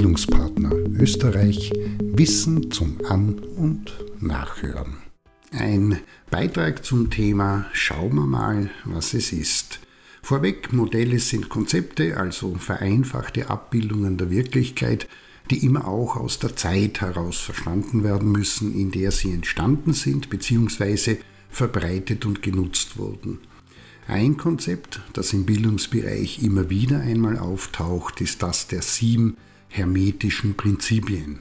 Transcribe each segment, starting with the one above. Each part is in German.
Bildungspartner Österreich Wissen zum An- und Nachhören. Ein Beitrag zum Thema Schauen wir mal, was es ist. Vorweg, Modelle sind Konzepte, also vereinfachte Abbildungen der Wirklichkeit, die immer auch aus der Zeit heraus verstanden werden müssen, in der sie entstanden sind bzw. verbreitet und genutzt wurden. Ein Konzept, das im Bildungsbereich immer wieder einmal auftaucht, ist das der sieben hermetischen Prinzipien.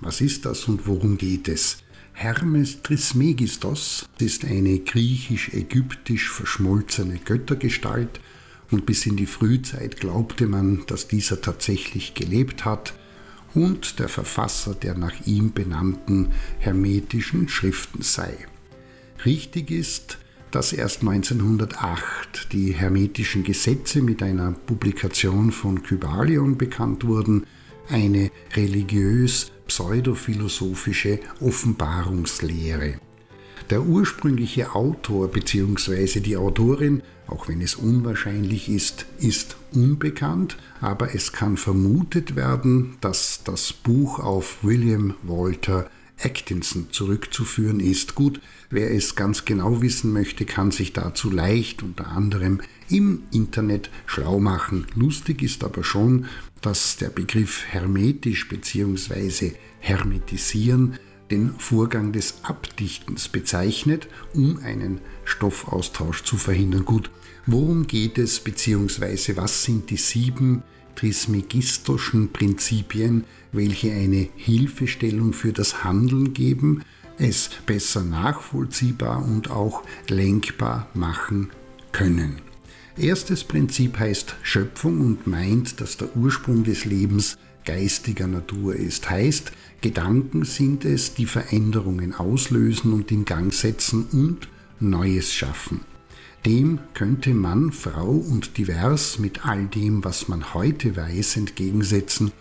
Was ist das und worum geht es? Hermes Trismegistos ist eine griechisch-ägyptisch verschmolzene Göttergestalt und bis in die Frühzeit glaubte man, dass dieser tatsächlich gelebt hat und der Verfasser der nach ihm benannten hermetischen Schriften sei. Richtig ist, dass erst 1908 die hermetischen Gesetze mit einer Publikation von Kybalion bekannt wurden, eine religiös pseudophilosophische Offenbarungslehre. Der ursprüngliche Autor bzw. die Autorin, auch wenn es unwahrscheinlich ist, ist unbekannt, aber es kann vermutet werden, dass das Buch auf William Walter Atkinson zurückzuführen ist. Gut, wer es ganz genau wissen möchte, kann sich dazu leicht unter anderem im Internet schlau machen. Lustig ist aber schon, dass der Begriff hermetisch bzw. hermetisieren den Vorgang des Abdichtens bezeichnet, um einen Stoffaustausch zu verhindern. Gut, worum geht es bzw. was sind die sieben trismegistischen Prinzipien, welche eine Hilfestellung für das Handeln geben, es besser nachvollziehbar und auch lenkbar machen können. Erstes Prinzip heißt Schöpfung und meint, dass der Ursprung des Lebens geistiger Natur ist. Heißt, Gedanken sind es, die Veränderungen auslösen und in Gang setzen und Neues schaffen. Dem könnte Mann, Frau und divers mit all dem, was man heute weiß, entgegensetzen,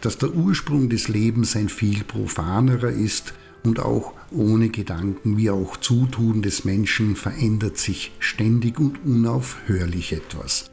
dass der Ursprung des Lebens ein viel profanerer ist und auch ohne Gedanken wie auch Zutun des Menschen verändert sich ständig und unaufhörlich etwas.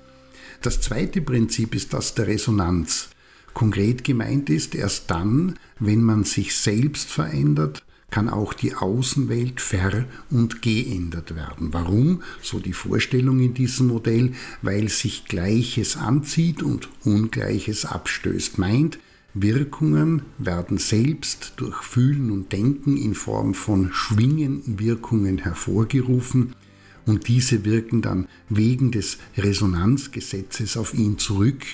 Das zweite Prinzip ist das der Resonanz. Konkret gemeint ist, erst dann, wenn man sich selbst verändert, kann auch die Außenwelt ver- und geändert werden. Warum? So die Vorstellung in diesem Modell, weil sich Gleiches anzieht und Ungleiches abstößt. Meint, Wirkungen werden selbst durch Fühlen und Denken in Form von schwingenden Wirkungen hervorgerufen und diese wirken dann wegen des Resonanzgesetzes auf ihn zurück,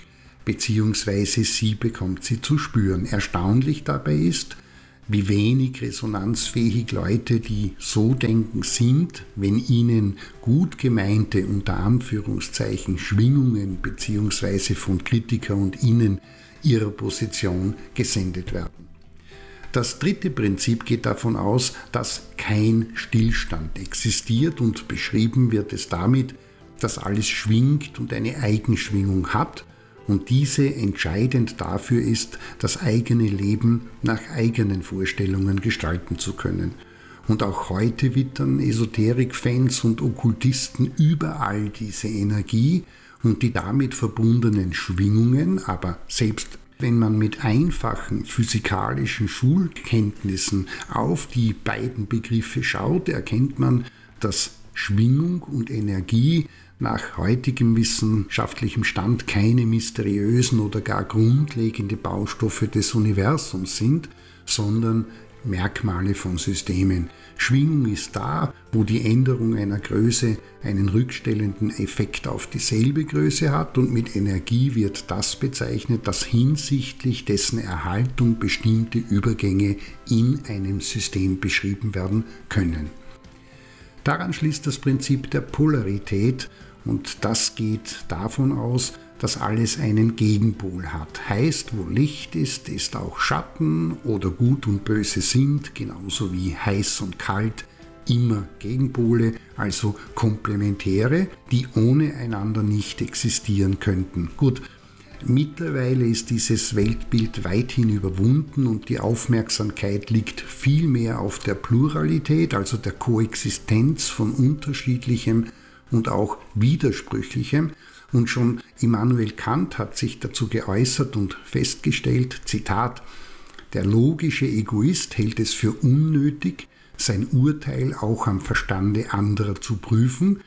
beziehungsweise sie bekommt sie zu spüren. Erstaunlich dabei ist, wie wenig resonanzfähig Leute, die so denken, sind, wenn ihnen gut gemeinte unter Anführungszeichen Schwingungen beziehungsweise von Kritiker und Innen ihrer Position gesendet werden. Das dritte Prinzip geht davon aus, dass kein Stillstand existiert und beschrieben wird es damit, dass alles schwingt und eine Eigenschwingung hat und diese entscheidend dafür ist, das eigene Leben nach eigenen Vorstellungen gestalten zu können. Und auch heute wittern Esoterik-Fans und Okkultisten überall diese Energie und die damit verbundenen Schwingungen, aber selbst wenn man mit einfachen physikalischen Schulkenntnissen auf die beiden Begriffe schaut, erkennt man, dass Schwingung und Energie nach heutigem wissenschaftlichem Stand keine mysteriösen oder gar grundlegende Baustoffe des Universums sind, sondern Merkmale von Systemen. Schwingung ist da, wo die Änderung einer Größe einen rückstellenden Effekt auf dieselbe Größe hat und mit Energie wird das bezeichnet, dass hinsichtlich dessen Erhaltung bestimmte Übergänge in einem System beschrieben werden können. Daran schließt das Prinzip der Polarität und das geht davon aus, dass alles einen Gegenpol hat. Heißt, wo Licht ist, ist auch Schatten oder Gut und Böse sind, genauso wie heiß und kalt, immer Gegenpole, also Komplementäre, die ohne einander nicht existieren könnten. Gut, mittlerweile ist dieses Weltbild weithin überwunden und die Aufmerksamkeit liegt viel mehr auf der Pluralität, also der Koexistenz von unterschiedlichem und auch Widersprüchlichem. Und schon Immanuel Kant hat sich dazu geäußert und festgestellt, Zitat, der logische Egoist hält es für unnötig, sein Urteil auch am Verstande anderer zu prüfen,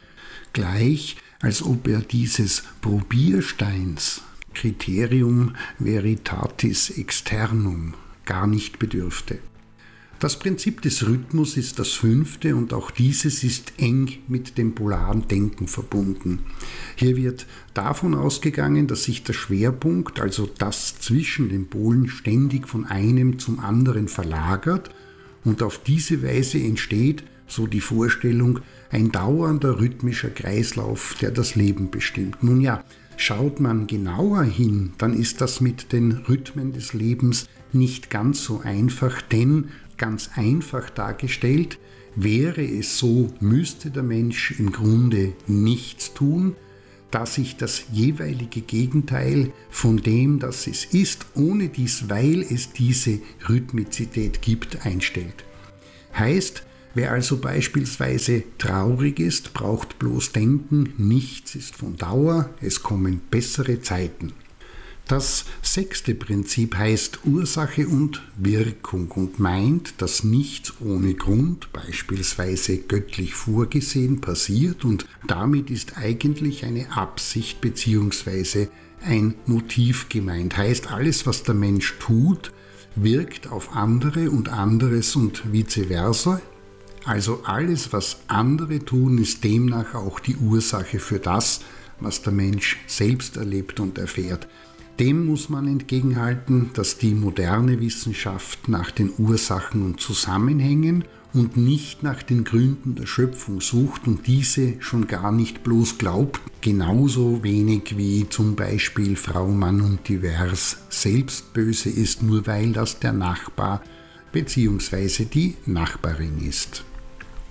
gleich als ob er dieses Probiersteins Criterium veritatis externum gar nicht bedürfte. Das Prinzip des Rhythmus ist das fünfte und auch dieses ist eng mit dem polaren Denken verbunden. Hier wird davon ausgegangen, dass sich der Schwerpunkt, also das zwischen den Polen, ständig von einem zum anderen verlagert und auf diese Weise entsteht, so die Vorstellung, ein dauernder rhythmischer Kreislauf, der das Leben bestimmt. Nun ja, schaut man genauer hin, dann ist das mit den Rhythmen des Lebens nicht ganz so einfach, denn ganz einfach dargestellt, wäre es so, müsste der Mensch im Grunde nichts tun, da sich das jeweilige Gegenteil von dem, das es ist, ohne dies, weil es diese Rhythmizität gibt, einstellt. Heißt, wer also beispielsweise traurig ist, braucht bloß denken, nichts ist von Dauer, es kommen bessere Zeiten. Das sechste Prinzip heißt Ursache und Wirkung und meint, dass nichts ohne Grund, beispielsweise göttlich vorgesehen, passiert und damit ist eigentlich eine Absicht bzw. ein Motiv gemeint. Heißt, alles, was der Mensch tut, wirkt auf andere und anderes und vice versa. Also alles, was andere tun, ist demnach auch die Ursache für das, was der Mensch selbst erlebt und erfährt. Dem muss man entgegenhalten, dass die moderne Wissenschaft nach den Ursachen und Zusammenhängen und nicht nach den Gründen der Schöpfung sucht und diese schon gar nicht bloß glaubt, genauso wenig wie zum Beispiel Frau Mann und Divers selbst böse ist, nur weil das der Nachbar bzw. die Nachbarin ist.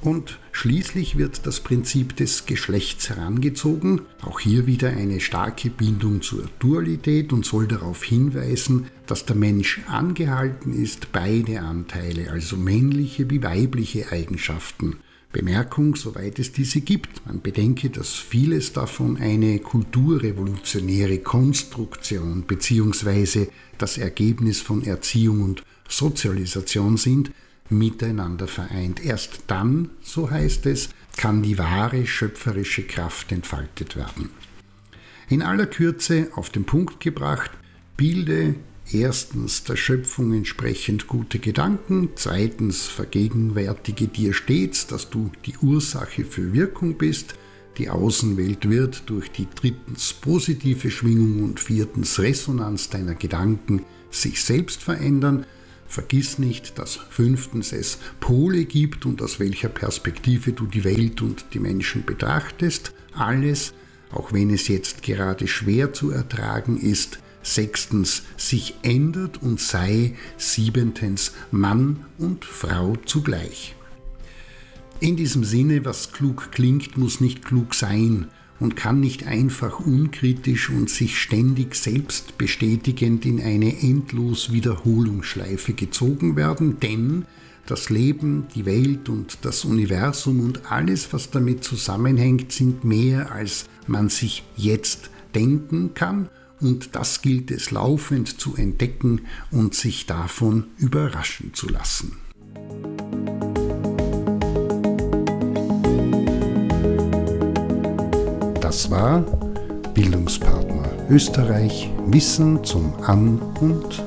Und schließlich wird das Prinzip des Geschlechts herangezogen, auch hier wieder eine starke Bindung zur Dualität und soll darauf hinweisen, dass der Mensch angehalten ist, beide Anteile, also männliche wie weibliche Eigenschaften, Bemerkung, soweit es diese gibt. Man bedenke, dass vieles davon eine kulturrevolutionäre Konstruktion bzw. das Ergebnis von Erziehung und Sozialisation sind, miteinander vereint. Erst dann, so heißt es, kann die wahre schöpferische Kraft entfaltet werden. In aller Kürze auf den Punkt gebracht, bilde erstens der Schöpfung entsprechend gute Gedanken, zweitens vergegenwärtige dir stets, dass du die Ursache für Wirkung bist, die Außenwelt wird durch die drittens positive Schwingung und viertens Resonanz deiner Gedanken sich selbst verändern Vergiss nicht, dass fünftens es Pole gibt und aus welcher Perspektive du die Welt und die Menschen betrachtest. Alles, auch wenn es jetzt gerade schwer zu ertragen ist. Sechstens sich ändert und sei. Siebentens Mann und Frau zugleich. In diesem Sinne, was klug klingt, muss nicht klug sein und kann nicht einfach unkritisch und sich ständig selbst bestätigend in eine endlos Wiederholungsschleife gezogen werden, denn das Leben, die Welt und das Universum und alles, was damit zusammenhängt, sind mehr, als man sich jetzt denken kann, und das gilt es laufend zu entdecken und sich davon überraschen zu lassen. Das war Bildungspartner Österreich Wissen zum An- und